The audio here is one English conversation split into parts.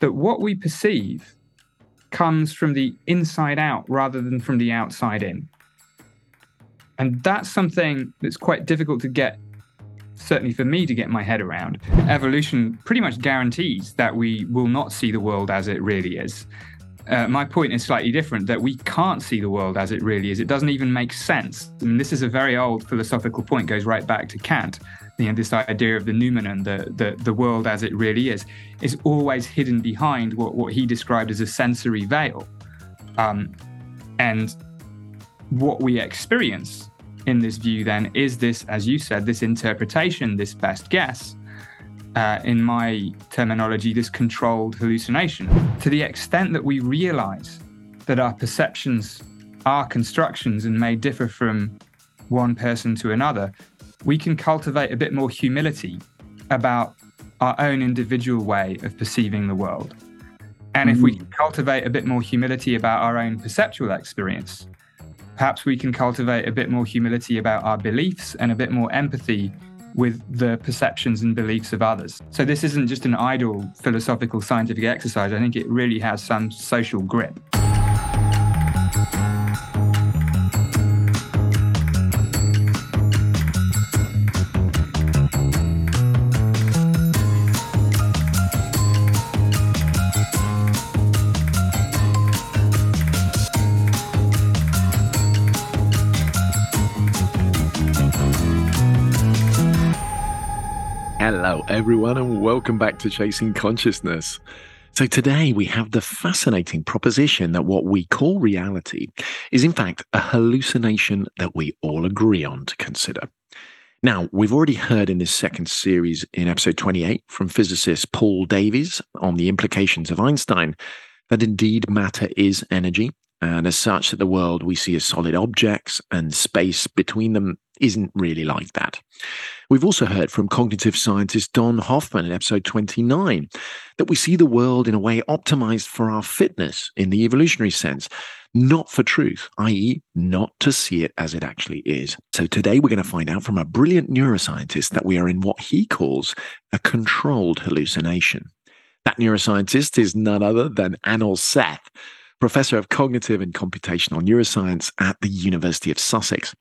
that what we perceive comes from the inside out rather than from the outside in. And that's something that's quite difficult to get, certainly for me, to get my head around. Evolution pretty much guarantees that we will not see the world as it really is. Uh, my point is slightly different that we can't see the world as it really is. It doesn't even make sense. I mean, this is a very old philosophical point, goes right back to Kant. You know, this idea of the noumenon, the, the, the world as it really is, is always hidden behind what, what he described as a sensory veil. Um, and what we experience in this view then is this, as you said, this interpretation, this best guess. Uh, in my terminology, this controlled hallucination. To the extent that we realize that our perceptions are constructions and may differ from one person to another, we can cultivate a bit more humility about our own individual way of perceiving the world. And mm-hmm. if we mm. cultivate a bit more humility about our own perceptual experience, perhaps we can cultivate a bit more humility about our beliefs and a bit more empathy with the perceptions and beliefs of others. So, this isn't just an idle philosophical scientific exercise. I think it really has some social grip. Hello, everyone, and welcome back to Chasing Consciousness. So, today we have the fascinating proposition that what we call reality is, in fact, a hallucination that we all agree on to consider. Now, we've already heard in this second series in episode 28 from physicist Paul Davies on the implications of Einstein that indeed matter is energy. And as such, that the world we see as solid objects and space between them isn't really like that. We've also heard from cognitive scientist Don Hoffman in episode 29 that we see the world in a way optimized for our fitness in the evolutionary sense, not for truth, i.e., not to see it as it actually is. So today we're going to find out from a brilliant neuroscientist that we are in what he calls a controlled hallucination. That neuroscientist is none other than Anil Seth, professor of cognitive and computational neuroscience at the University of Sussex.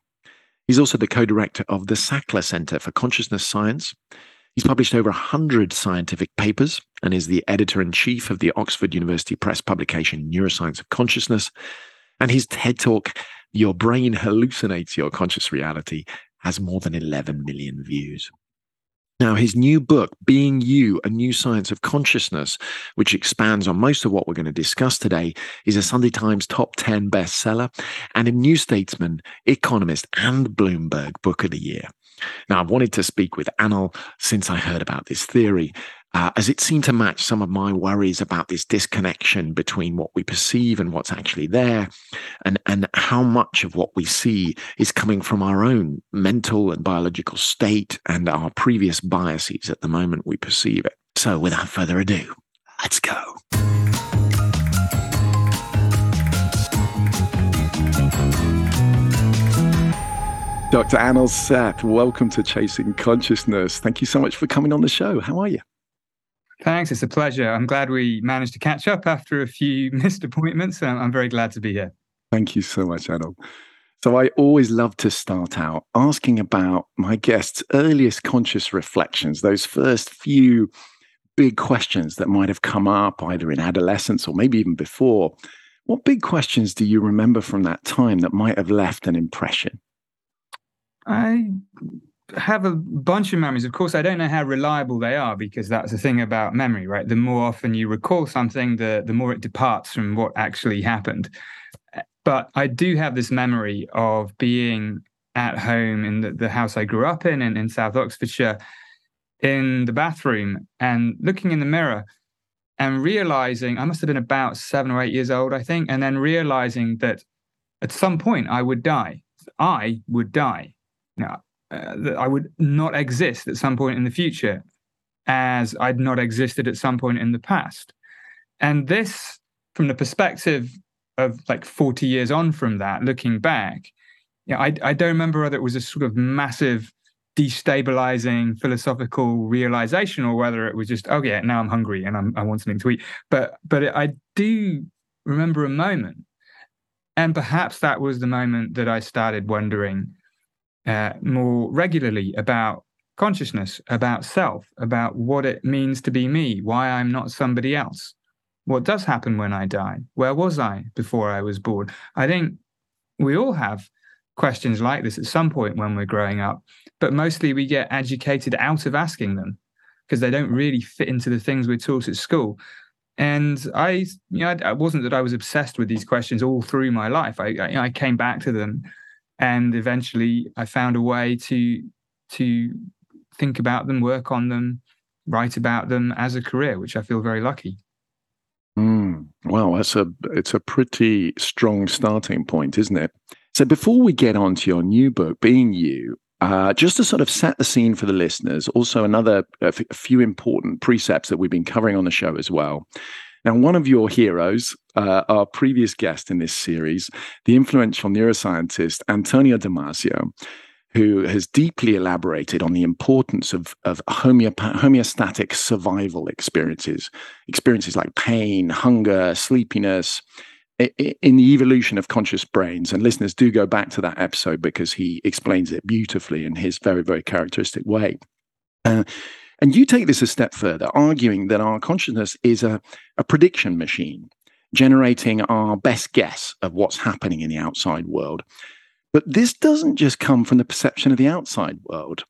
He's also the co director of the Sackler Center for Consciousness Science. He's published over 100 scientific papers and is the editor in chief of the Oxford University Press publication Neuroscience of Consciousness. And his TED talk, Your Brain Hallucinates Your Conscious Reality, has more than 11 million views. Now, his new book, Being You, A New Science of Consciousness, which expands on most of what we're going to discuss today, is a Sunday Times top 10 bestseller and a New Statesman, Economist, and Bloomberg Book of the Year. Now, I've wanted to speak with Anil since I heard about this theory, uh, as it seemed to match some of my worries about this disconnection between what we perceive and what's actually there, and, and how much of what we see is coming from our own mental and biological state and our previous biases at the moment we perceive it. So, without further ado, let's go. Dr. Anil Seth, welcome to Chasing Consciousness. Thank you so much for coming on the show. How are you? Thanks. It's a pleasure. I'm glad we managed to catch up after a few missed appointments. I'm very glad to be here. Thank you so much, Anil. So, I always love to start out asking about my guests' earliest conscious reflections, those first few big questions that might have come up either in adolescence or maybe even before. What big questions do you remember from that time that might have left an impression? I have a bunch of memories. Of course, I don't know how reliable they are because that's the thing about memory, right? The more often you recall something, the the more it departs from what actually happened. But I do have this memory of being at home in the, the house I grew up in, in in South Oxfordshire, in the bathroom and looking in the mirror and realizing I must have been about seven or eight years old, I think, and then realizing that at some point I would die. I would die. Now, uh, that I would not exist at some point in the future as I'd not existed at some point in the past. And this, from the perspective of like 40 years on from that, looking back, yeah, I, I don't remember whether it was a sort of massive destabilizing philosophical realization or whether it was just oh yeah now i'm hungry and I'm, i want something to eat but but i do remember a moment and perhaps that was the moment that i started wondering uh, more regularly about consciousness about self about what it means to be me why i'm not somebody else what does happen when i die where was i before i was born i think we all have questions like this at some point when we're growing up, but mostly we get educated out of asking them because they don't really fit into the things we're taught at school. And I, you know, it wasn't that I was obsessed with these questions all through my life. I, I, I came back to them, and eventually I found a way to to think about them, work on them, write about them as a career, which I feel very lucky. Mm, well, that's a it's a pretty strong starting point, isn't it? So before we get on to your new book, Being You, uh, just to sort of set the scene for the listeners, also another a, f- a few important precepts that we've been covering on the show as well. Now, one of your heroes, uh, our previous guest in this series, the influential neuroscientist Antonio Damasio, who has deeply elaborated on the importance of, of homeostatic survival experiences, experiences like pain, hunger, sleepiness, in the evolution of conscious brains. And listeners do go back to that episode because he explains it beautifully in his very very characteristic way. Uh, and you take this a step further arguing that our consciousness is a, a prediction machine generating our best guess of what's happening in the outside world but this doesn't just come from the perception of the outside world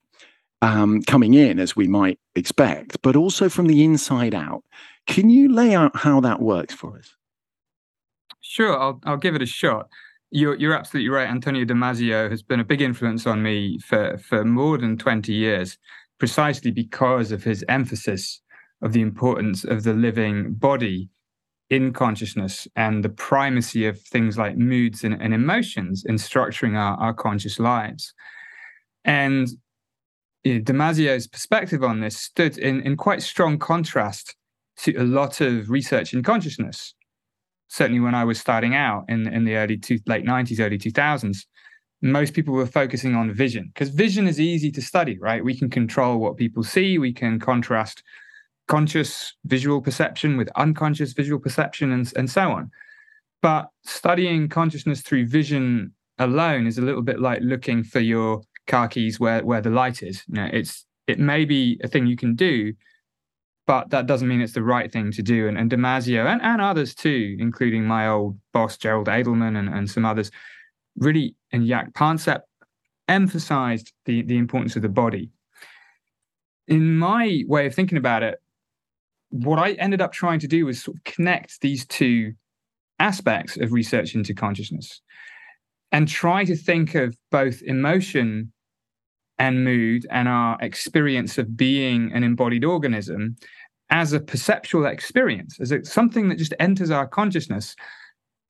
um, coming in as we might expect but also from the inside out can you lay out how that works for us Sure, I'll I'll give it a shot. You're you're absolutely right. Antonio Damasio has been a big influence on me for for more than twenty years, precisely because of his emphasis of the importance of the living body in consciousness and the primacy of things like moods and, and emotions in structuring our, our conscious lives. And you know, Damasio's perspective on this stood in, in quite strong contrast to a lot of research in consciousness certainly when I was starting out in in the early two, late 90s, early 2000s, most people were focusing on vision because vision is easy to study, right? We can control what people see, we can contrast conscious visual perception with unconscious visual perception and, and so on. But studying consciousness through vision alone is a little bit like looking for your car keys where, where the light is. You know, it's it may be a thing you can do, but that doesn't mean it's the right thing to do. And, and Damasio and, and others too, including my old boss, Gerald Edelman, and, and some others, really, and Jaak Panksepp emphasized the, the importance of the body. In my way of thinking about it, what I ended up trying to do was sort of connect these two aspects of research into consciousness and try to think of both emotion and mood and our experience of being an embodied organism as a perceptual experience, as a, something that just enters our consciousness,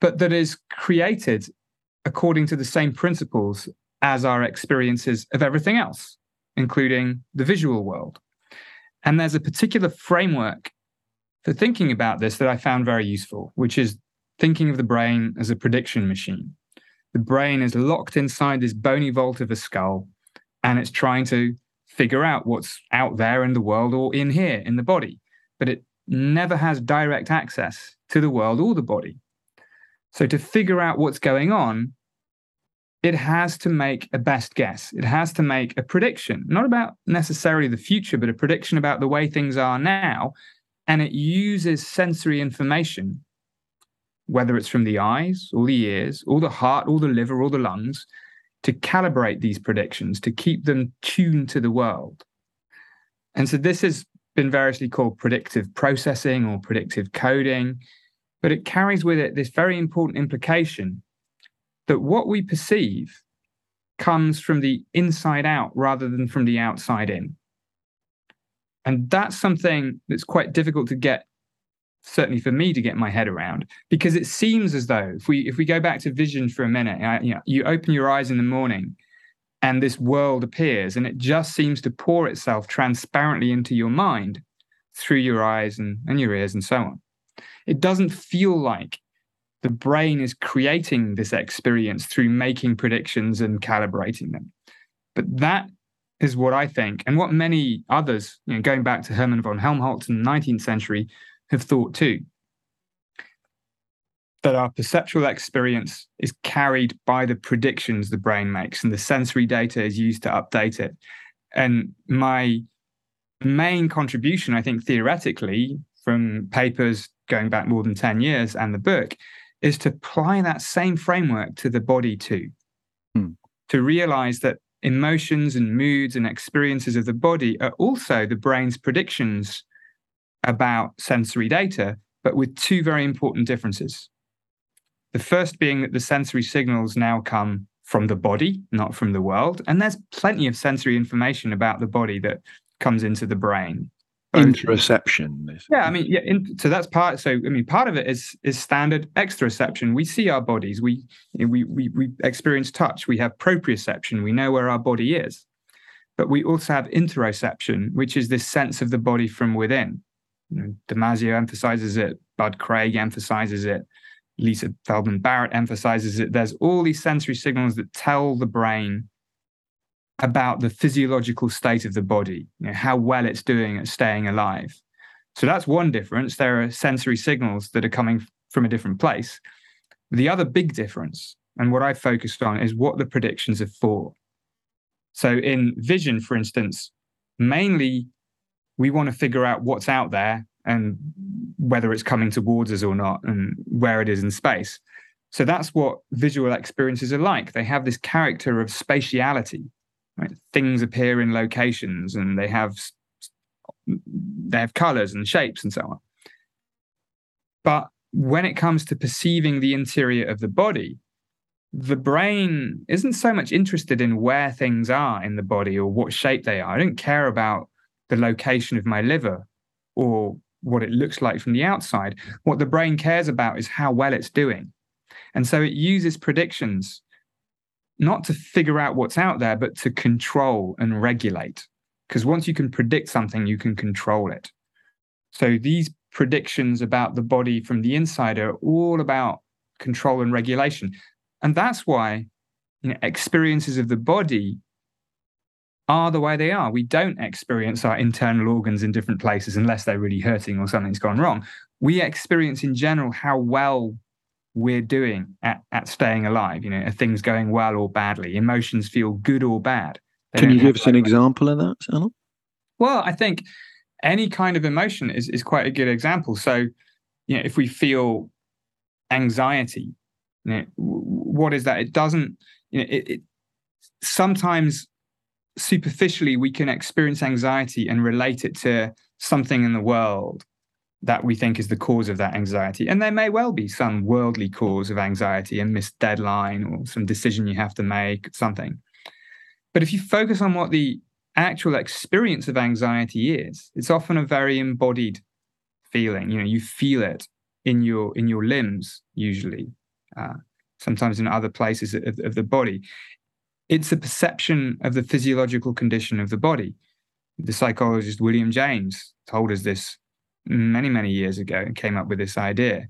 but that is created according to the same principles as our experiences of everything else, including the visual world. And there's a particular framework for thinking about this that I found very useful, which is thinking of the brain as a prediction machine. The brain is locked inside this bony vault of a skull, and it's trying to figure out what's out there in the world or in here in the body but it never has direct access to the world or the body. So to figure out what's going on, it has to make a best guess. It has to make a prediction, not about necessarily the future, but a prediction about the way things are now. And it uses sensory information, whether it's from the eyes or the ears or the heart or the liver or the lungs, to calibrate these predictions, to keep them tuned to the world. And so this has been variously called predictive processing or predictive coding, but it carries with it this very important implication that what we perceive comes from the inside out rather than from the outside in. And that's something that's quite difficult to get certainly for me to get my head around because it seems as though if we if we go back to vision for a minute you know you open your eyes in the morning and this world appears and it just seems to pour itself transparently into your mind through your eyes and, and your ears and so on. It doesn't feel like the brain is creating this experience through making predictions and calibrating them. But that is what I think, and what many others, you know, going back to Hermann von Helmholtz in the 19th century, have thought too. That our perceptual experience is carried by the predictions the brain makes, and the sensory data is used to update it. And my main contribution, I think, theoretically, from papers going back more than 10 years and the book, is to apply that same framework to the body too. Hmm. To realize that emotions and moods and experiences of the body are also the brain's predictions about sensory data, but with two very important differences. The first being that the sensory signals now come from the body, not from the world. And there's plenty of sensory information about the body that comes into the brain. Interoception. Yeah, I mean, yeah. In, so that's part. So I mean, part of it is is standard exteroception. We see our bodies. We we we we experience touch. We have proprioception. We know where our body is. But we also have interoception, which is this sense of the body from within. You know, Damasio emphasizes it. Bud Craig emphasizes it. Lisa Feldman Barrett emphasizes it. There's all these sensory signals that tell the brain about the physiological state of the body, you know, how well it's doing at staying alive. So that's one difference. There are sensory signals that are coming from a different place. The other big difference, and what I focused on, is what the predictions are for. So in vision, for instance, mainly we want to figure out what's out there and whether it's coming towards us or not and where it is in space. So that's what visual experiences are like. They have this character of spatiality. Right? Things appear in locations and they have they have colors and shapes and so on. But when it comes to perceiving the interior of the body, the brain isn't so much interested in where things are in the body or what shape they are. I don't care about the location of my liver or what it looks like from the outside. What the brain cares about is how well it's doing. And so it uses predictions not to figure out what's out there, but to control and regulate. Because once you can predict something, you can control it. So these predictions about the body from the inside are all about control and regulation. And that's why you know, experiences of the body are the way they are. We don't experience our internal organs in different places unless they're really hurting or something's gone wrong. We experience in general how well we're doing at, at staying alive. You know, are things going well or badly? Emotions feel good or bad. They Can you give us an example of that, Anil? Well, I think any kind of emotion is, is quite a good example. So, you know, if we feel anxiety, you know, what is that? It doesn't, you know, it, it sometimes superficially we can experience anxiety and relate it to something in the world that we think is the cause of that anxiety. And there may well be some worldly cause of anxiety, a missed deadline or some decision you have to make, something. But if you focus on what the actual experience of anxiety is, it's often a very embodied feeling. You know, you feel it in your in your limbs usually, uh, sometimes in other places of, of the body it's a perception of the physiological condition of the body. The psychologist William James told us this many, many years ago and came up with this idea.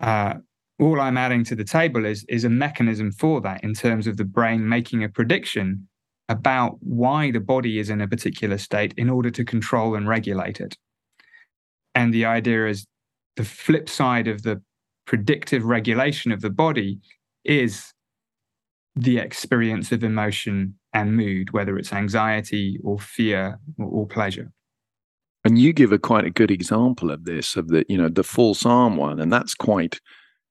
Uh, all I'm adding to the table is, is a mechanism for that in terms of the brain making a prediction about why the body is in a particular state in order to control and regulate it. And the idea is the flip side of the predictive regulation of the body is the experience of emotion and mood, whether it's anxiety or fear or, or pleasure. And you give a quite a good example of this, of the you know the false arm one, and that's quite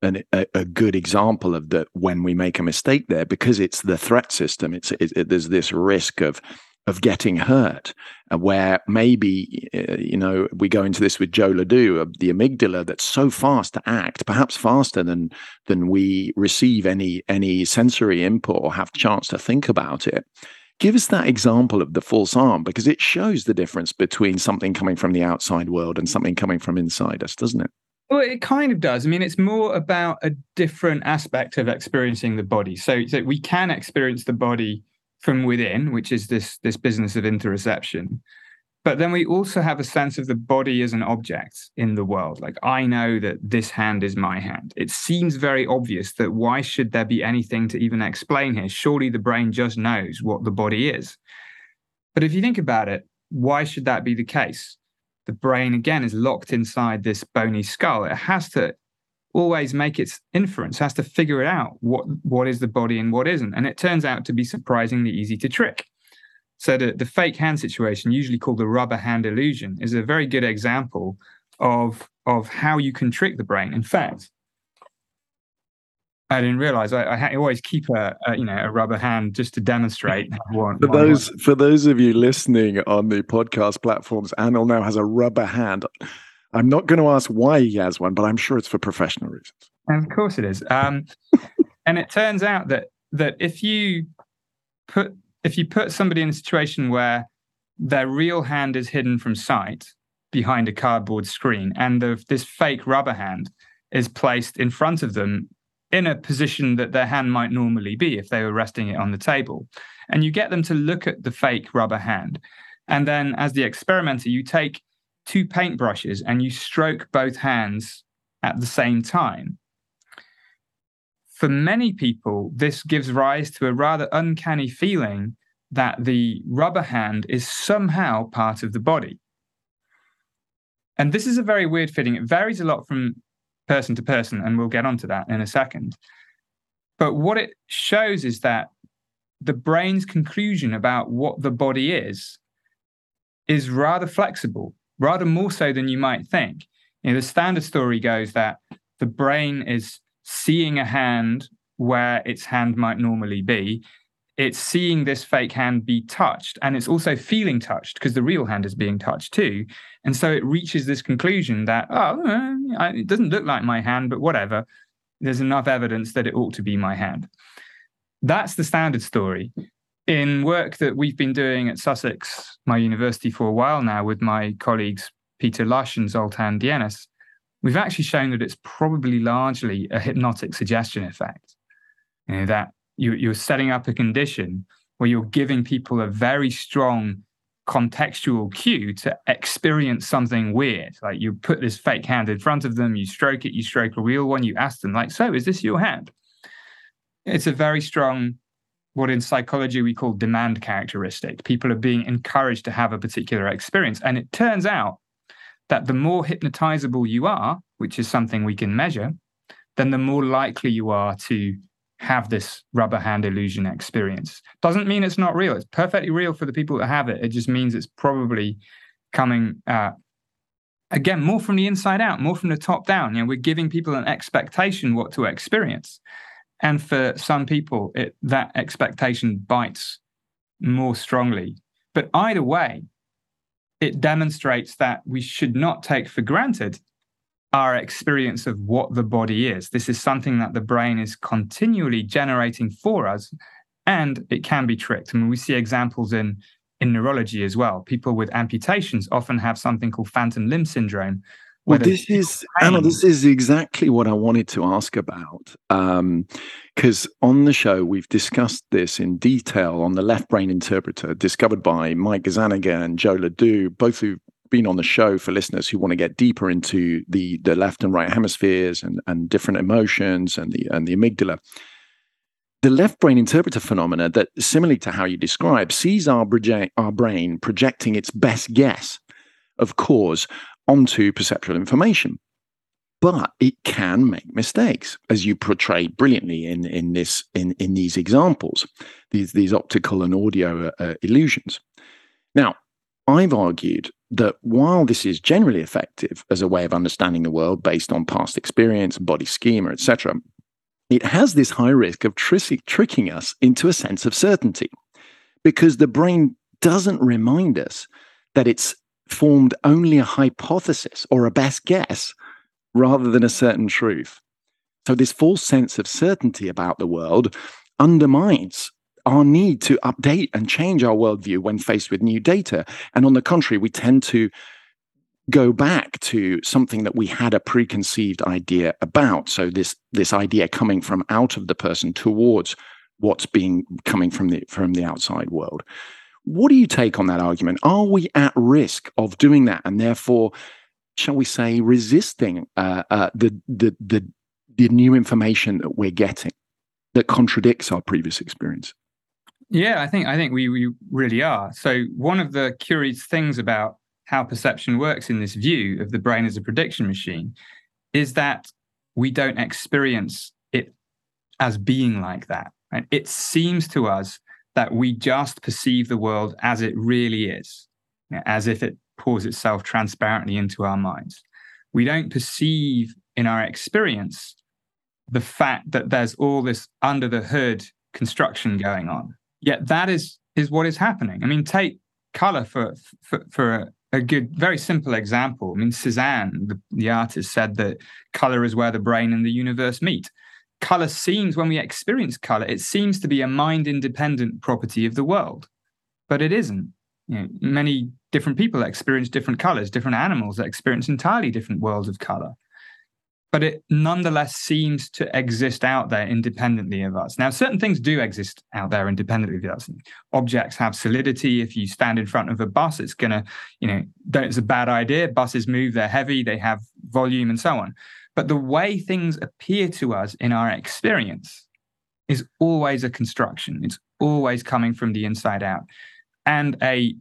an, a, a, good example of that when we make a mistake there because it's the threat system. It's it, it, there's this risk of of getting hurt, where maybe uh, you know we go into this with Joe LeDoux, of the amygdala that's so fast to act, perhaps faster than than we receive any any sensory input or have chance to think about it. Give us that example of the false arm because it shows the difference between something coming from the outside world and something coming from inside us, doesn't it? Well, it kind of does. I mean, it's more about a different aspect of experiencing the body. So, so we can experience the body from within, which is this this business of interoception. But then we also have a sense of the body as an object in the world. Like I know that this hand is my hand. It seems very obvious that why should there be anything to even explain here? Surely the brain just knows what the body is. But if you think about it, why should that be the case? The brain, again, is locked inside this bony skull. It has to always make its inference, has to figure it out what, what is the body and what isn't. And it turns out to be surprisingly easy to trick. So the, the fake hand situation, usually called the rubber hand illusion, is a very good example of, of how you can trick the brain. In fact, I didn't realize I, I always keep a, a, you know a rubber hand just to demonstrate. One, for those one. for those of you listening on the podcast platforms, Anil now has a rubber hand. I'm not going to ask why he has one, but I'm sure it's for professional reasons. And of course it is. Um, and it turns out that that if you put if you put somebody in a situation where their real hand is hidden from sight behind a cardboard screen, and the, this fake rubber hand is placed in front of them in a position that their hand might normally be if they were resting it on the table. And you get them to look at the fake rubber hand. And then, as the experimenter, you take two paintbrushes and you stroke both hands at the same time. For many people, this gives rise to a rather uncanny feeling that the rubber hand is somehow part of the body. And this is a very weird feeling. It varies a lot from person to person, and we'll get onto that in a second. But what it shows is that the brain's conclusion about what the body is is rather flexible, rather more so than you might think. You know, the standard story goes that the brain is seeing a hand where its hand might normally be, it's seeing this fake hand be touched and it's also feeling touched because the real hand is being touched too. And so it reaches this conclusion that, oh, uh, it doesn't look like my hand, but whatever. There's enough evidence that it ought to be my hand. That's the standard story. In work that we've been doing at Sussex, my university, for a while now, with my colleagues Peter Lush and Zoltan Dienes, we've actually shown that it's probably largely a hypnotic suggestion effect. You know, that you, you're setting up a condition where you're giving people a very strong contextual cue to experience something weird. Like you put this fake hand in front of them, you stroke it, you stroke a real one, you ask them, like, so is this your hand? It's a very strong, what in psychology we call demand characteristic. People are being encouraged to have a particular experience. And it turns out that the more hypnotizable you are, which is something we can measure, then the more likely you are to have this rubber hand illusion experience. Doesn't mean it's not real. It's perfectly real for the people that have it. It just means it's probably coming uh, again more from the inside out, more from the top down. You know, we're giving people an expectation what to experience, and for some people, it that expectation bites more strongly. But either way, it demonstrates that we should not take for granted our experience of what the body is. This is something that the brain is continually generating for us, and it can be tricked. I mean, we see examples in in neurology as well. People with amputations often have something called phantom limb syndrome. Well, this is Anil. This is exactly what I wanted to ask about. Because um, on the show we've discussed this in detail on the left brain interpreter, discovered by Mike Gazzaniga and Joe LeDoux, both who've been on the show for listeners who want to get deeper into the the left and right hemispheres and and different emotions and the and the amygdala the left brain interpreter phenomena that similarly to how you describe sees our, our brain projecting its best guess of cause onto perceptual information but it can make mistakes as you portray brilliantly in in this in in these examples these these optical and audio uh, illusions now I've argued that while this is generally effective as a way of understanding the world based on past experience, body schema, etc., it has this high risk of tr- tricking us into a sense of certainty because the brain doesn't remind us that it's formed only a hypothesis or a best guess rather than a certain truth. So, this false sense of certainty about the world undermines our need to update and change our worldview when faced with new data. And on the contrary, we tend to go back to something that we had a preconceived idea about. So this this idea coming from out of the person towards what's being coming from the from the outside world. What do you take on that argument? Are we at risk of doing that, and therefore, shall we say, resisting uh, uh, the, the the the new information that we're getting that contradicts our previous experience? Yeah, I think I think we, we really are. So one of the curious things about how perception works in this view of the brain as a prediction machine is that we don't experience it as being like that. Right? It seems to us that we just perceive the world as it really is, as if it pours itself transparently into our minds. We don't perceive in our experience the fact that there's all this under the hood construction going on. Yet that is is what is happening. I mean, take color for for, for a, a good, very simple example. I mean, Cezanne, the, the artist, said that color is where the brain and the universe meet. Color seems, when we experience color, it seems to be a mind independent property of the world, but it isn't. You know, many different people experience different colors, different animals that experience entirely different worlds of color but it nonetheless seems to exist out there independently of us. Now, certain things do exist out there independently of us. Objects have solidity. If you stand in front of a bus, it's going to, you know, it's a bad idea. Buses move, they're heavy, they have volume, and so on. But the way things appear to us in our experience is always a construction. It's always coming from the inside out. And a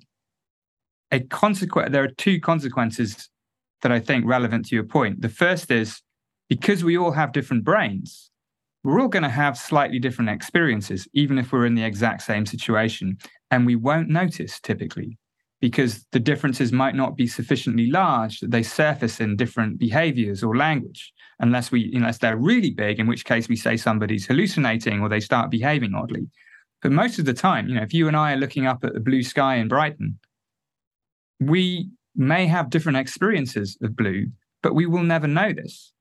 a consequence, there are two consequences that I think relevant to your point. The first is because we all have different brains, we're all going to have slightly different experiences, even if we're in the exact same situation. And we won't notice typically because the differences might not be sufficiently large that they surface in different behaviors or language, unless we unless they're really big, in which case we say somebody's hallucinating or they start behaving oddly. But most of the time, you know, if you and I are looking up at the blue sky in Brighton, we may have different experiences of blue, but we will never know this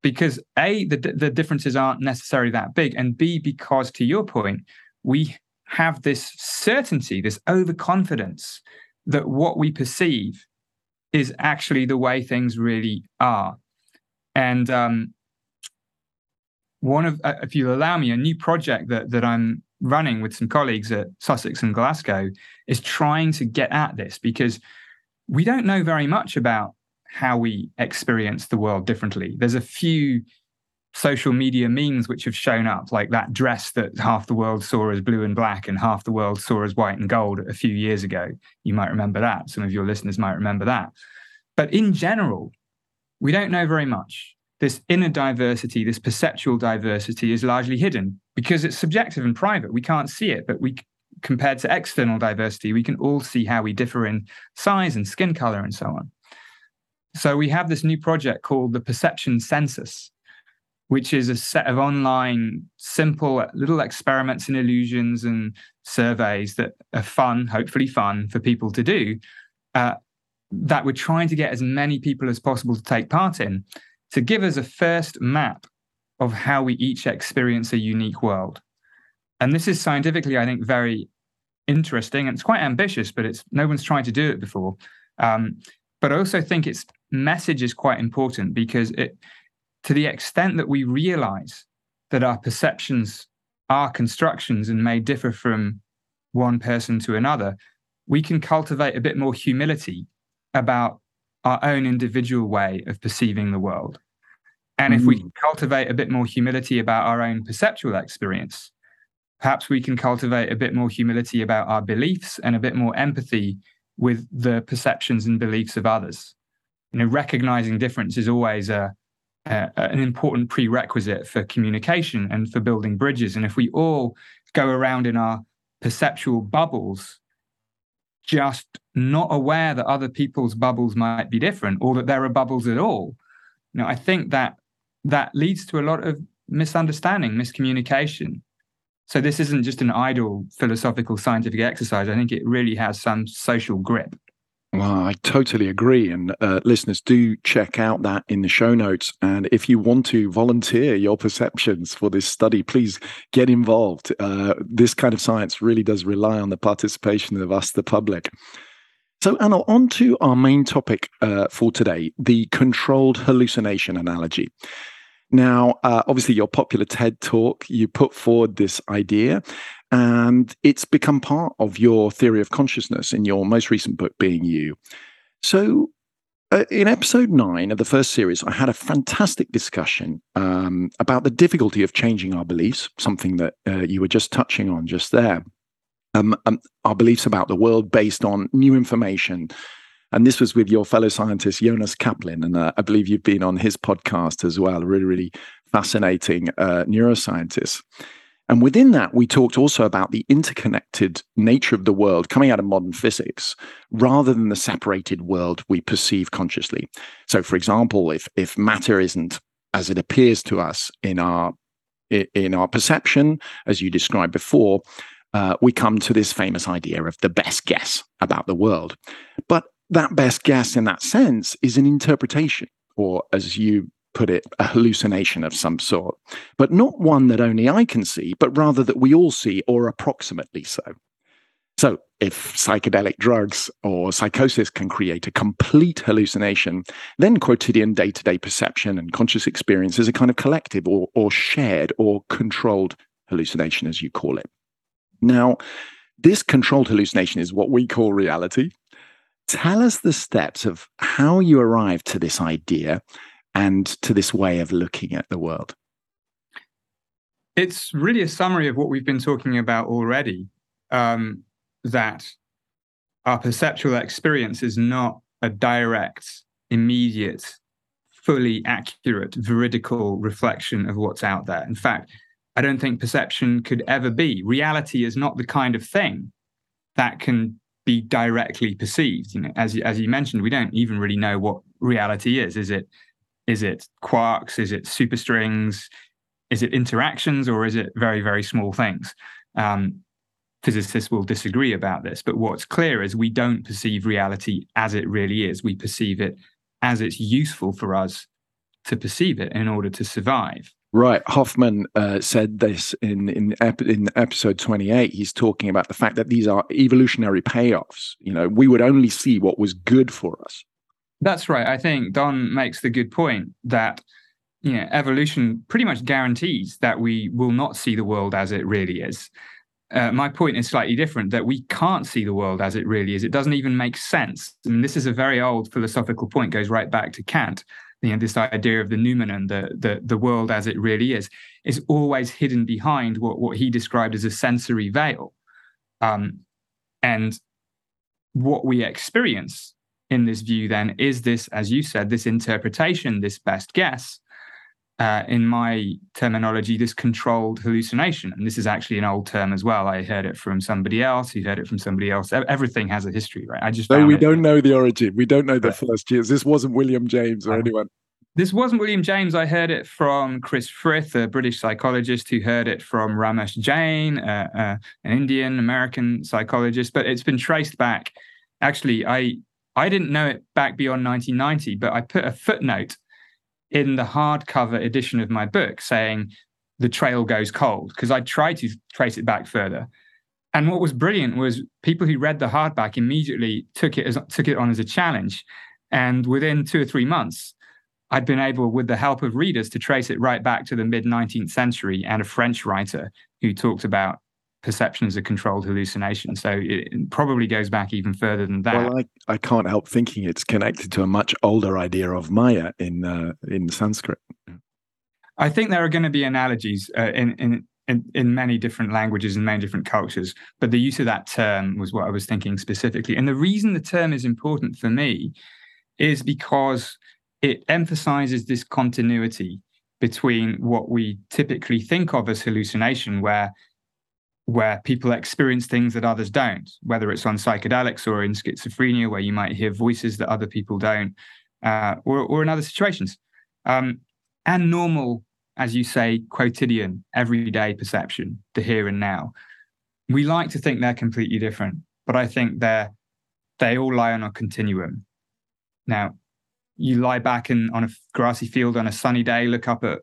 because a the, the differences aren't necessarily that big and b because to your point we have this certainty this overconfidence that what we perceive is actually the way things really are and um, one of uh, if you allow me a new project that that i'm running with some colleagues at sussex and glasgow is trying to get at this because we don't know very much about how we experience the world differently. There's a few social media memes which have shown up, like that dress that half the world saw as blue and black and half the world saw as white and gold a few years ago. You might remember that. Some of your listeners might remember that. But in general, we don't know very much. This inner diversity, this perceptual diversity is largely hidden because it's subjective and private. We can't see it, but we compared to external diversity, we can all see how we differ in size and skin color and so on. So we have this new project called the Perception Census, which is a set of online, simple little experiments and illusions and surveys that are fun, hopefully fun for people to do. Uh, that we're trying to get as many people as possible to take part in to give us a first map of how we each experience a unique world. And this is scientifically, I think, very interesting and it's quite ambitious, but it's no one's tried to do it before. Um, but I also think its message is quite important because it, to the extent that we realize that our perceptions are constructions and may differ from one person to another, we can cultivate a bit more humility about our own individual way of perceiving the world. And mm-hmm. if we mm. cultivate a bit more humility about our own perceptual experience, perhaps we can cultivate a bit more humility about our beliefs and a bit more empathy with the perceptions and beliefs of others. You know, recognizing difference is always a, a, an important prerequisite for communication and for building bridges. And if we all go around in our perceptual bubbles, just not aware that other people's bubbles might be different or that there are bubbles at all, you know, I think that that leads to a lot of misunderstanding, miscommunication, so this isn't just an idle philosophical scientific exercise. I think it really has some social grip. Well, I totally agree. And uh, listeners, do check out that in the show notes. And if you want to volunteer your perceptions for this study, please get involved. Uh, this kind of science really does rely on the participation of us, the public. So, Anil, on to our main topic uh, for today the controlled hallucination analogy. Now, uh, obviously, your popular TED talk, you put forward this idea, and it's become part of your theory of consciousness in your most recent book, Being You. So, uh, in episode nine of the first series, I had a fantastic discussion um, about the difficulty of changing our beliefs, something that uh, you were just touching on just there. Um, um, our beliefs about the world based on new information. And this was with your fellow scientist, Jonas Kaplan. And uh, I believe you've been on his podcast as well, really, really fascinating uh, neuroscientist. And within that, we talked also about the interconnected nature of the world coming out of modern physics rather than the separated world we perceive consciously. So, for example, if, if matter isn't as it appears to us in our in our perception, as you described before, uh, we come to this famous idea of the best guess about the world. But that best guess, in that sense, is an interpretation, or as you put it, a hallucination of some sort, but not one that only I can see, but rather that we all see, or approximately so. So, if psychedelic drugs or psychosis can create a complete hallucination, then quotidian day to day perception and conscious experience is a kind of collective or, or shared or controlled hallucination, as you call it. Now, this controlled hallucination is what we call reality. Tell us the steps of how you arrived to this idea and to this way of looking at the world? It's really a summary of what we've been talking about already. Um, that our perceptual experience is not a direct, immediate, fully accurate, veridical reflection of what's out there. In fact, I don't think perception could ever be. Reality is not the kind of thing that can be directly perceived. You know, as as you mentioned, we don't even really know what reality is. Is it is it quarks? Is it superstrings? Is it interactions or is it very, very small things? Um, physicists will disagree about this, but what's clear is we don't perceive reality as it really is. We perceive it as it's useful for us to perceive it in order to survive. Right. Hoffman uh, said this in in, ep- in episode 28. He's talking about the fact that these are evolutionary payoffs. You know, we would only see what was good for us. That's right. I think Don makes the good point that you know, evolution pretty much guarantees that we will not see the world as it really is. Uh, my point is slightly different that we can't see the world as it really is. It doesn't even make sense. I mean, this is a very old philosophical point, goes right back to Kant. You know, this idea of the noumenon, the, the, the world as it really is, is always hidden behind what, what he described as a sensory veil. Um, and what we experience in this view then is this, as you said, this interpretation, this best guess, uh, in my terminology, this controlled hallucination. And this is actually an old term as well. I heard it from somebody else who heard it from somebody else. Everything has a history, right? I just no, we don't know the origin. We don't know the first years. This wasn't William James or anyone. This wasn't William James. I heard it from Chris Frith, a British psychologist who heard it from Ramesh Jain, uh, uh, an Indian American psychologist. But it's been traced back. Actually, I I didn't know it back beyond 1990, but I put a footnote in the hardcover edition of my book saying the trail goes cold because I tried to trace it back further. And what was brilliant was people who read the hardback immediately took it as took it on as a challenge. And within two or three months, I'd been able, with the help of readers, to trace it right back to the mid 19th century and a French writer who talked about perception as a controlled hallucination. So it probably goes back even further than that. Well, I, I can't help thinking it's connected to a much older idea of Maya in uh, in Sanskrit. I think there are going to be analogies uh, in, in in, in many different languages and many different cultures, but the use of that term was what I was thinking specifically. And the reason the term is important for me is because it emphasizes this continuity between what we typically think of as hallucination, where where people experience things that others don't, whether it's on psychedelics or in schizophrenia, where you might hear voices that other people don't, uh, or, or in other situations. Um, and normal, as you say, quotidian, everyday perception, the here and now. We like to think they're completely different, but I think they're they all lie on a continuum. Now, you lie back in on a grassy field on a sunny day, look up at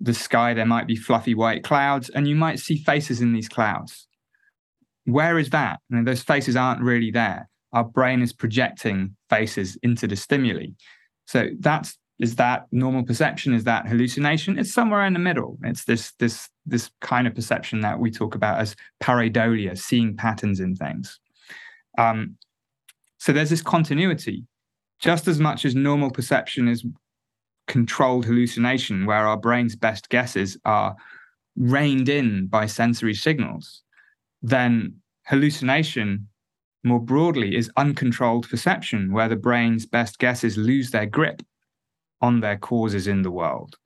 the sky, there might be fluffy white clouds, and you might see faces in these clouds. Where is that? I mean, those faces aren't really there. Our brain is projecting faces into the stimuli. So that's is that normal perception? Is that hallucination? It's somewhere in the middle. It's this this this kind of perception that we talk about as pareidolia, seeing patterns in things. Um, so there's this continuity, just as much as normal perception is controlled hallucination, where our brain's best guesses are reined in by sensory signals, then hallucination more broadly is uncontrolled perception, where the brain's best guesses lose their grip on their causes in the world.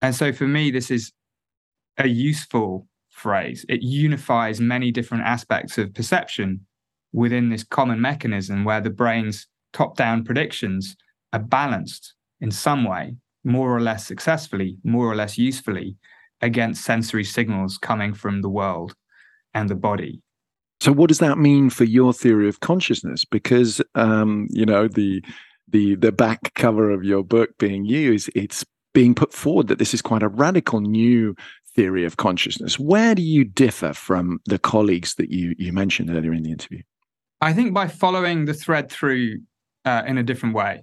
And so for me, this is a useful phrase. It unifies many different aspects of perception within this common mechanism where the brain's top down predictions are balanced in some way, more or less successfully, more or less usefully, against sensory signals coming from the world and the body. So, what does that mean for your theory of consciousness? Because um, you know the the the back cover of your book being used, it's being put forward that this is quite a radical new theory of consciousness. Where do you differ from the colleagues that you you mentioned earlier in the interview? I think by following the thread through uh, in a different way.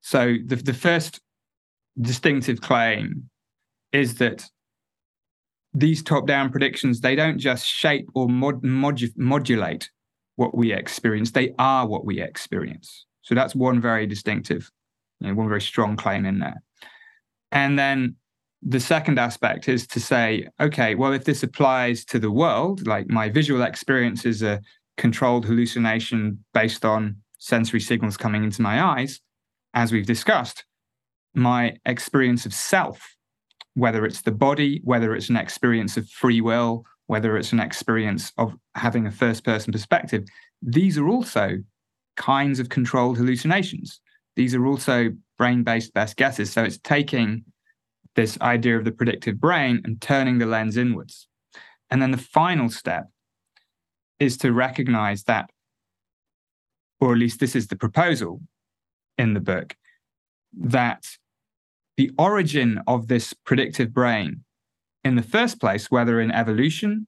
So the the first distinctive claim is that these top-down predictions they don't just shape or mod, modu- modulate what we experience; they are what we experience. So that's one very distinctive, you know, one very strong claim in there. And then the second aspect is to say, okay, well, if this applies to the world, like my visual experience is a controlled hallucination based on sensory signals coming into my eyes, as we've discussed, my experience of self, whether it's the body, whether it's an experience of free will, whether it's an experience of having a first person perspective, these are also kinds of controlled hallucinations. These are also brain based best guesses. So it's taking this idea of the predictive brain and turning the lens inwards. And then the final step is to recognize that, or at least this is the proposal in the book, that the origin of this predictive brain in the first place, whether in evolution,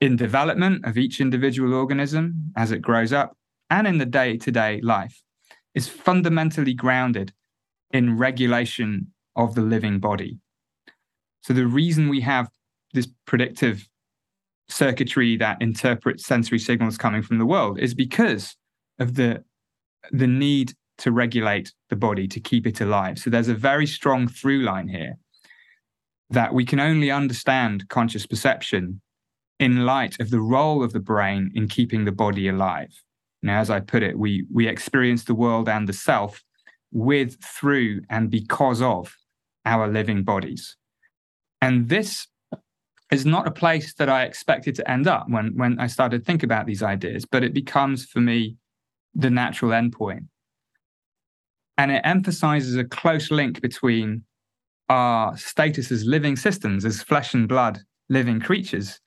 in development of each individual organism as it grows up, and in the day to day life, is fundamentally grounded in regulation of the living body. So the reason we have this predictive circuitry that interprets sensory signals coming from the world is because of the the need to regulate the body to keep it alive. So there's a very strong through line here that we can only understand conscious perception in light of the role of the brain in keeping the body alive. Now, as I put it, we we experience the world and the self with, through, and because of our living bodies. And this is not a place that I expected to end up when, when I started to think about these ideas, but it becomes for me the natural endpoint. And it emphasizes a close link between our status as living systems, as flesh and blood living creatures,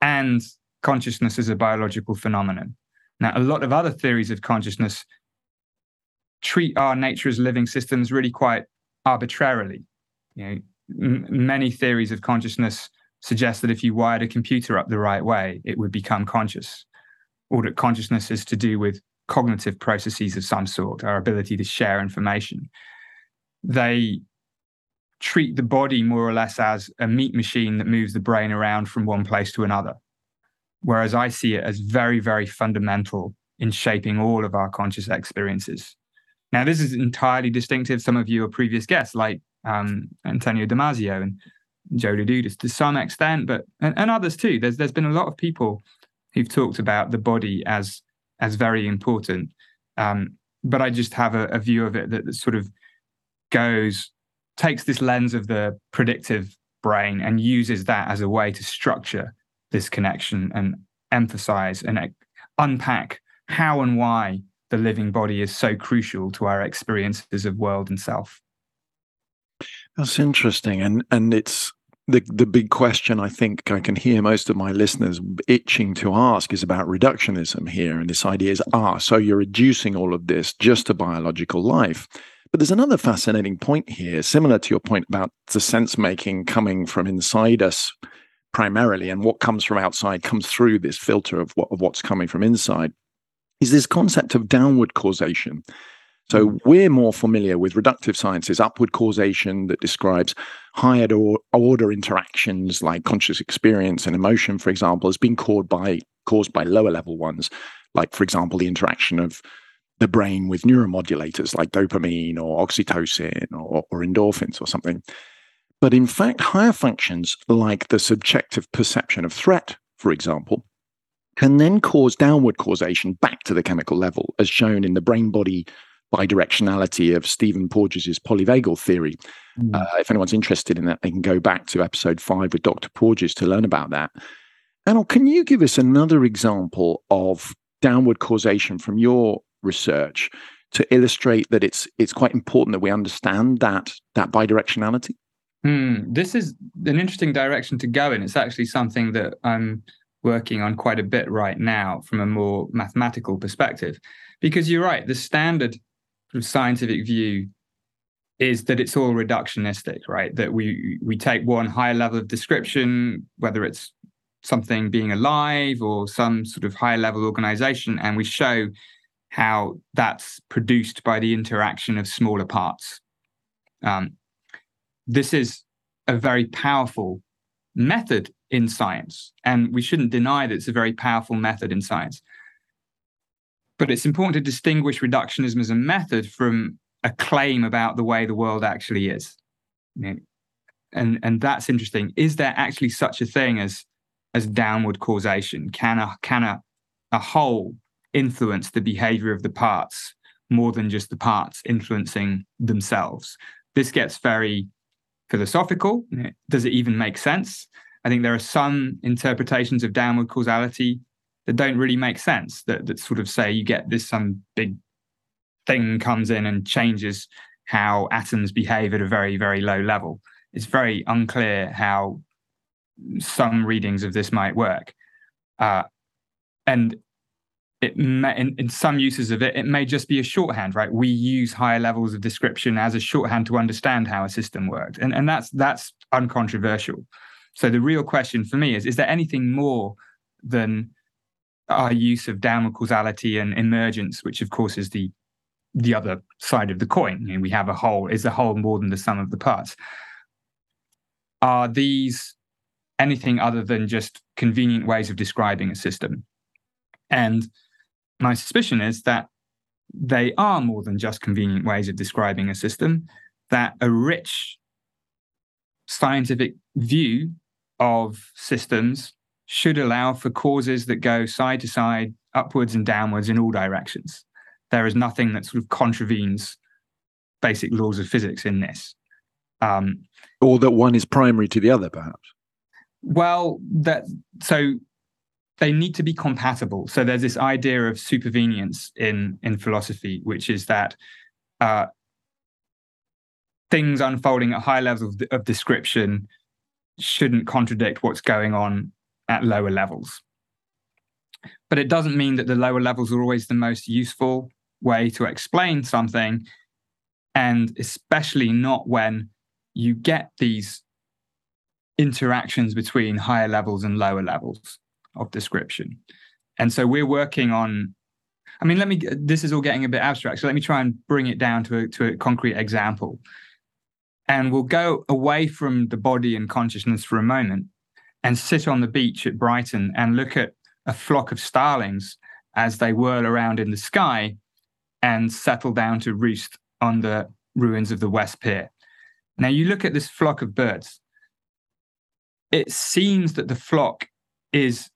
and consciousness as a biological phenomenon. Now, a lot of other theories of consciousness treat our nature as living systems really quite arbitrarily. You know, m- many theories of consciousness suggest that if you wired a computer up the right way, it would become conscious, or that consciousness is to do with cognitive processes of some sort, our ability to share information. They treat the body more or less as a meat machine that moves the brain around from one place to another. Whereas I see it as very, very fundamental in shaping all of our conscious experiences. Now, this is entirely distinctive. Some of you are previous guests, like um, Antonio Damasio and Joe LeDoux to some extent, but and, and, others too. There's there's been a lot of people who've talked about the body as as very important. Um, but I just have a, a view of it that, that sort of goes takes this lens of the predictive brain and uses that as a way to structure this connection and emphasize and unpack how and why the living body is so crucial to our experiences of world and self. That's interesting, and and it's the the big question I think I can hear most of my listeners itching to ask is about reductionism here, and this idea is ah, so you're reducing all of this just to biological life. But there's another fascinating point here, similar to your point about the sense making coming from inside us primarily, and what comes from outside comes through this filter of what of what's coming from inside is this concept of downward causation. So we're more familiar with reductive sciences, upward causation that describes higher order interactions like conscious experience and emotion, for example, has been caused by caused by lower level ones, like for example the interaction of the brain with neuromodulators like dopamine or oxytocin or, or endorphins or something. But in fact, higher functions like the subjective perception of threat, for example, can then cause downward causation back to the chemical level, as shown in the brain body bidirectionality of Stephen Porges' polyvagal theory. Mm. Uh, if anyone's interested in that, they can go back to episode five with Dr. Porges to learn about that. Anil, can you give us another example of downward causation from your research to illustrate that it's it's quite important that we understand that that bidirectionality? Hmm. This is an interesting direction to go in. It's actually something that I'm working on quite a bit right now from a more mathematical perspective. Because you're right, the standard sort of scientific view is that it's all reductionistic, right? That we we take one higher level of description, whether it's something being alive or some sort of higher level organization, and we show how that's produced by the interaction of smaller parts. Um, this is a very powerful method in science. And we shouldn't deny that it's a very powerful method in science. But it's important to distinguish reductionism as a method from a claim about the way the world actually is. and, and that's interesting. Is there actually such a thing as, as downward causation? Can a, can a, a whole influence the behavior of the parts more than just the parts influencing themselves? This gets very philosophical. Does it even make sense? I think there are some interpretations of downward causality that don't really make sense. That that sort of say you get this some big thing comes in and changes how atoms behave at a very very low level. It's very unclear how some readings of this might work, uh, and it may, in, in some uses of it, it may just be a shorthand, right? We use higher levels of description as a shorthand to understand how a system worked, and and that's that's uncontroversial. So the real question for me is: Is there anything more than our use of downward causality and emergence, which of course is the the other side of the coin? You we have a whole. Is the whole more than the sum of the parts? Are these anything other than just convenient ways of describing a system? And my suspicion is that they are more than just convenient ways of describing a system, that a rich scientific view of systems should allow for causes that go side to side, upwards and downwards in all directions. There is nothing that sort of contravenes basic laws of physics in this. Um, or that one is primary to the other, perhaps. Well, that so they need to be compatible. So there's this idea of supervenience in in philosophy, which is that uh, things unfolding at high levels of, of description shouldn't contradict what's going on at lower levels. But it doesn't mean that the lower levels are always the most useful way to explain something, and especially not when you get these interactions between higher levels and lower levels of description. And so we're working on. I mean, let me. This is all getting a bit abstract, so let me try and bring it down to a, to a concrete example. And we'll go away from the body and consciousness for a moment and sit on the beach at Brighton and look at a flock of starlings as they whirl around in the sky and settle down to roost on the ruins of the West Pier. Now, you look at this flock of birds, it seems that the flock is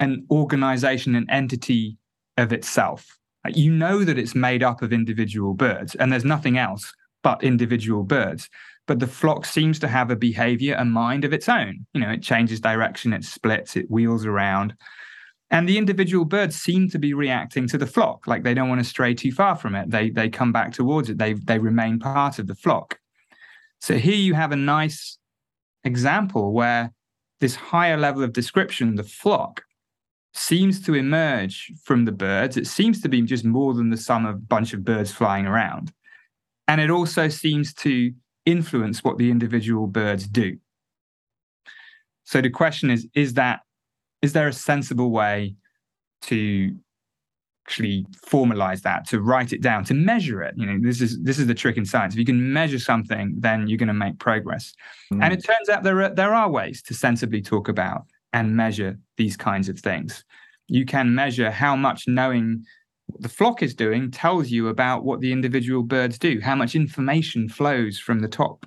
an organization, an entity of itself. You know that it's made up of individual birds, and there's nothing else but individual birds. But the flock seems to have a behavior, a mind of its own. You know, it changes direction, it splits, it wheels around. And the individual birds seem to be reacting to the flock, like they don't want to stray too far from it. They they come back towards it. They they remain part of the flock. So here you have a nice example where this higher level of description, the flock, seems to emerge from the birds. It seems to be just more than the sum of a bunch of birds flying around. And it also seems to influence what the individual birds do. So the question is, is that is there a sensible way to actually formalize that, to write it down, to measure it? You know, this is this is the trick in science. If you can measure something, then you're going to make progress. Mm. And it turns out there are there are ways to sensibly talk about and measure these kinds of things. You can measure how much knowing the flock is doing tells you about what the individual birds do, how much information flows from the top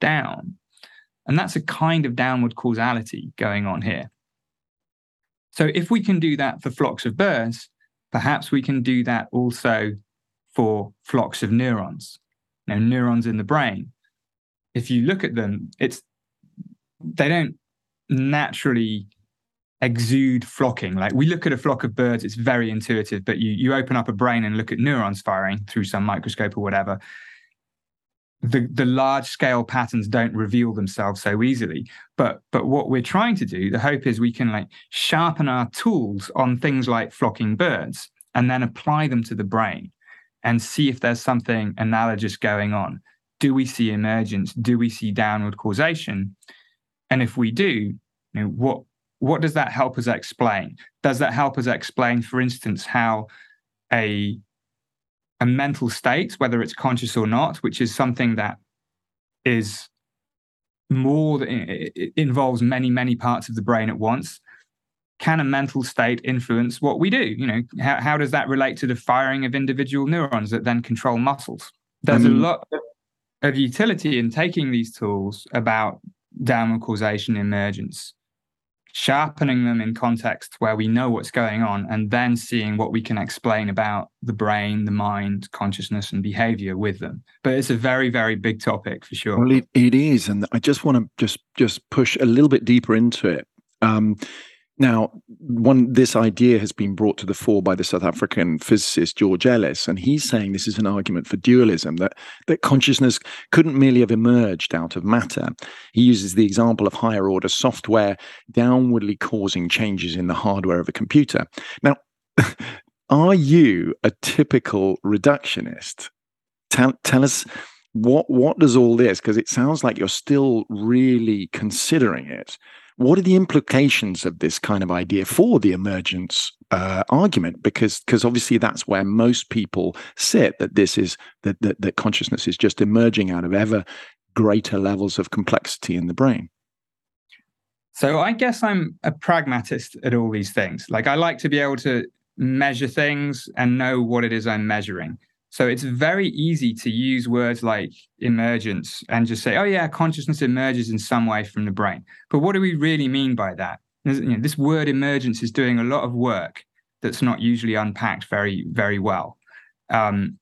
down. And that's a kind of downward causality going on here. So if we can do that for flocks of birds, perhaps we can do that also for flocks of neurons. Now, neurons in the brain, if you look at them, it's they don't naturally exude flocking. Like we look at a flock of birds, it's very intuitive, but you you open up a brain and look at neurons firing through some microscope or whatever. The the large scale patterns don't reveal themselves so easily. But but what we're trying to do, the hope is we can like sharpen our tools on things like flocking birds and then apply them to the brain and see if there's something analogous going on. Do we see emergence? Do we see downward causation? And if we do, you know, what what does that help us explain? Does that help us explain, for instance, how a a mental state, whether it's conscious or not, which is something that is more it involves many many parts of the brain at once can a mental state influence what we do? You know how, how does that relate to the firing of individual neurons that then control muscles? There's a mm. lot of utility in taking these tools about downward causation emergence sharpening them in context where we know what's going on, and then seeing what we can explain about the brain, the mind, consciousness, and behavior with them. But it's a very, very big topic for sure. Well, it, it is, and I just want to just just push a little bit deeper into it. Um, now, one this idea has been brought to the fore by the South African physicist George Ellis, and he's saying this is an argument for dualism that that consciousness couldn't merely have emerged out of matter. He uses the example of higher order software downwardly causing changes in the hardware of a computer. Now, are you a typical reductionist? Tell, tell us what what does all this because it sounds like you're still really considering it what are the implications of this kind of idea for the emergence uh, argument? Because because obviously that's where most people sit that this is that, that that consciousness is just emerging out of ever greater levels of complexity in the brain. So I guess I'm a pragmatist at all these things. Like I like to be able to measure things and know what it is I'm measuring. So it's very easy to use words like emergence and just say, oh, yeah, consciousness emerges in some way from the brain. But what do we really mean by that? You know, this word emergence is doing a lot of work that's not usually unpacked very, very well. Um,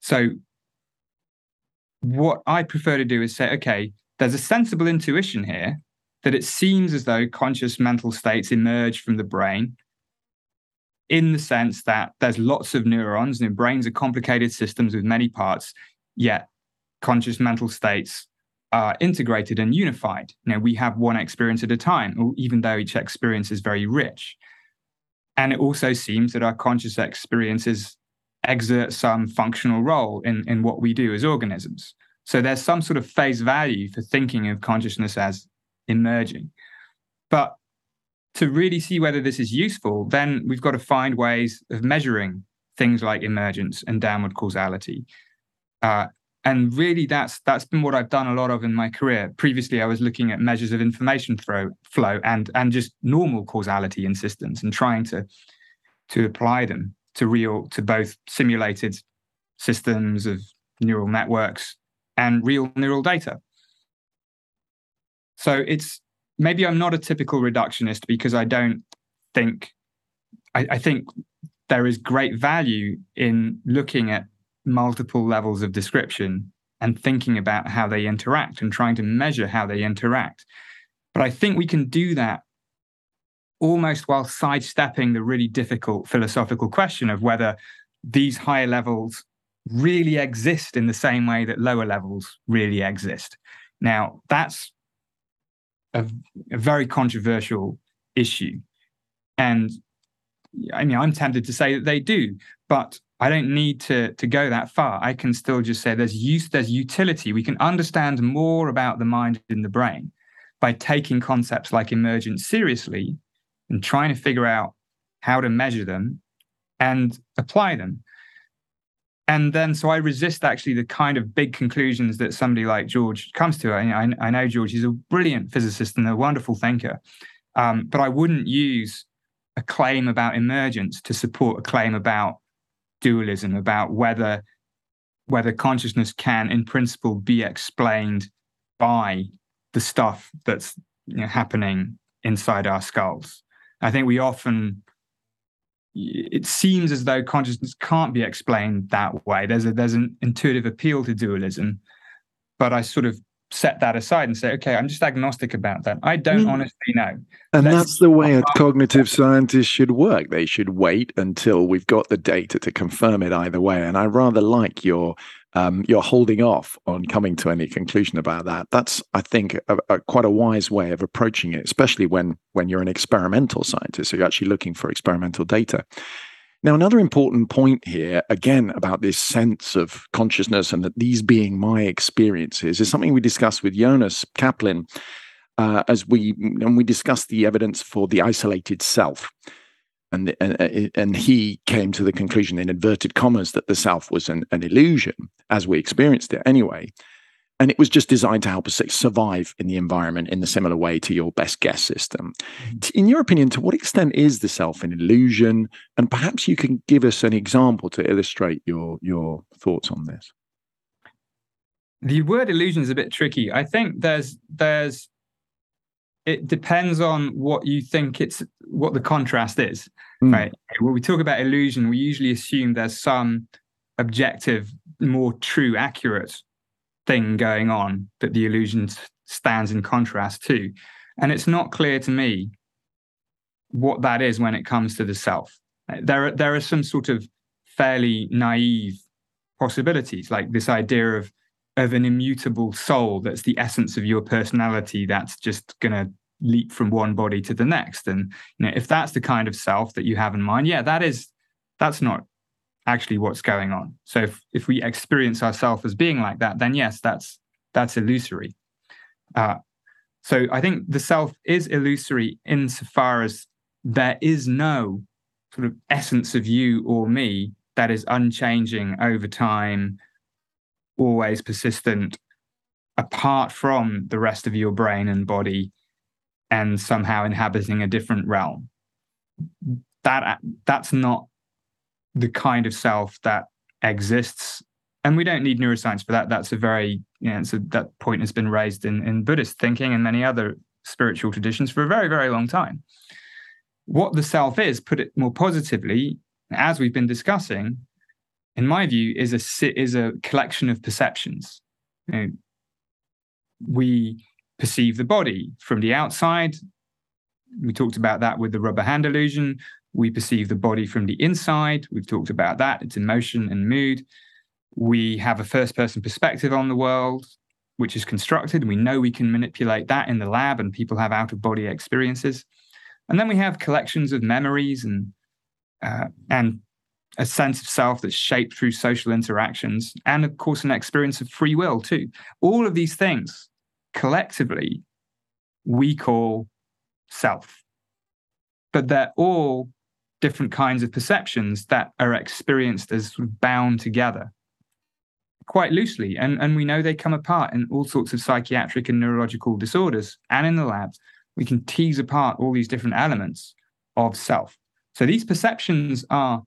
so what I prefer to do is say, okay, there's a sensible intuition here that it seems as though conscious mental states emerge from the brain in the sense that there's lots of neurons and brains are complicated systems with many parts, yet conscious mental states are integrated and unified. You know, we have one experience at a time, even though each experience is very rich. And it also seems that our conscious experiences exert some functional role in, in what we do as organisms. So there's some sort of face value for thinking of consciousness as emerging. But to really see whether this is useful, then we've got to find ways of measuring things like emergence and downward causality. Uh, and really, that's that's been what I've done a lot of in my career. Previously, I was looking at measures of information flow, flow and and just normal causality in systems, and trying to to apply them to real to both simulated systems of neural networks and real neural data. So it's maybe I'm not a typical reductionist because I don't think I, I think there is great value in looking at multiple levels of description and thinking about how they interact and trying to measure how they interact. But I think we can do that almost while sidestepping the really difficult philosophical question of whether these higher levels really exist in the same way that lower levels really exist. Now, that's a, a very controversial issue. And I mean, I'm tempted to say that they do, but I don't need to to go that far. I can still just say there's use, there's utility. We can understand more about the mind and the brain by taking concepts like emergence seriously and trying to figure out how to measure them and apply them and then so I resist actually the kind of big conclusions that somebody like George comes to. I, I, know George; he's a brilliant physicist and a wonderful thinker, um, but I wouldn't use a claim about emergence to support a claim about dualism about whether whether consciousness can, in principle, be explained by the stuff that's you know, happening inside our skulls. I think we often it seems as though consciousness can't be explained that way. There's a there's an intuitive appeal to dualism, but I sort of set that aside and say, okay, I'm just agnostic about that. I don't mm. honestly know. And Let's that's the way a cognitive scientist should work. They should wait until we've got the data to confirm it either way. And I rather like your um, you're holding off on coming to any conclusion about that. That's, I think, a, a, quite a wise way of approaching it, especially when when you're an experimental scientist. So you're actually looking for experimental data. Now, another important point here, again, about this sense of consciousness and that these being my experiences, is something we discussed with Jonas Kaplan uh, as we and we discussed the evidence for the isolated self and, and, and he came to the conclusion in inverted commas that the self was an, an illusion as we experienced it anyway and it was just designed to help us survive in the environment in the similar way to your best guess system. Mm-hmm. In your opinion, to what extent is the self an illusion? And perhaps you can give us an example to illustrate your your thoughts on this. The word illusion is a bit tricky. I think there's there's it depends on what you think it's what the contrast is mm. right? When we talk about illusion we usually assume there's some objective more true accurate thing going on that the illusion stands in contrast to. And it's not clear to me what that is when it comes to the self. There are there are some sort of fairly naive possibilities like this idea of of an immutable soul that's the essence of your personality that's just going to leap from one body to the next. And you know if that's the kind of self that you have in mind yeah that is that's not actually what's going on. So if, if we experience ourselves as being like that then yes that's that's illusory. Uh, so i think the self is illusory insofar as there is no sort of essence of you or me that is unchanging over time always persistent apart from the rest of your brain and body and somehow inhabiting a different realm. That that's not the kind of self that exists. And we don't need neuroscience for that. That's a very you know so that point has been raised in in buddhist thinking and many other spiritual traditions for a very very long time. What the self is put it more positively as we've been discussing in my view, is a is a collection of perceptions. You know, we perceive the body from the outside. We talked about that with the rubber hand illusion. We perceive the body from the inside. We've talked about that. It's emotion and mood. We have a first person perspective on the world, which is constructed. We know we can manipulate that in the lab, and people have out of body experiences. And then we have collections of memories and uh, and a sense of self that's shaped through social interactions, and of course, an experience of free will too. All of these things collectively we call self. But they're all different kinds of perceptions that are experienced as sort of bound together quite loosely. And, and we know they come apart in all sorts of psychiatric and neurological disorders. And in the labs, we can tease apart all these different elements of self. So these perceptions are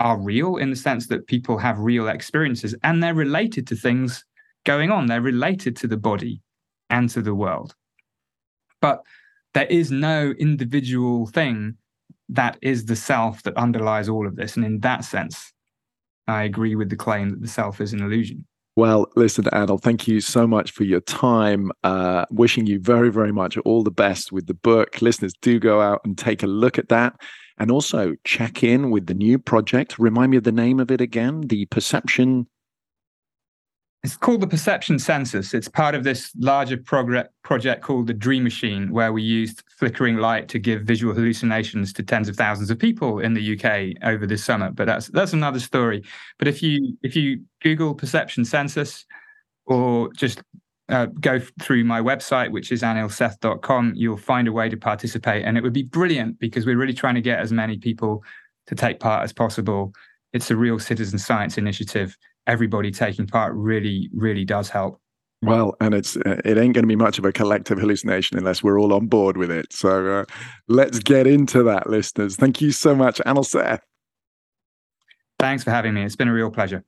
are real in the sense that people have real experiences and they're related to things going on. They're related to the body and to the world. But there is no individual thing that is the self that underlies all of this. And in that sense, I agree with the claim that the self is an illusion. Well, listen, Anil, thank you so much for your time. Uh, wishing you very, very much all the best with the book. Listeners, do go out and take a look at that. And also check in with the new project. Remind me of the name of it again the Perception. It's called the Perception Census. It's part of this larger prog- project called the Dream Machine, where we used flickering light to give visual hallucinations to tens of thousands of people in the UK over this summer. But that's that's another story. But if you if you Google Perception Census, or just uh, go through my website, which is anilseth.com, you'll find a way to participate. And it would be brilliant because we're really trying to get as many people to take part as possible. It's a real citizen science initiative. Everybody taking part really, really does help. Well, and it's it ain't going to be much of a collective hallucination unless we're all on board with it. So uh, let's get into that, listeners. Thank you so much, Anil Seth. Thanks for having me. It's been a real pleasure.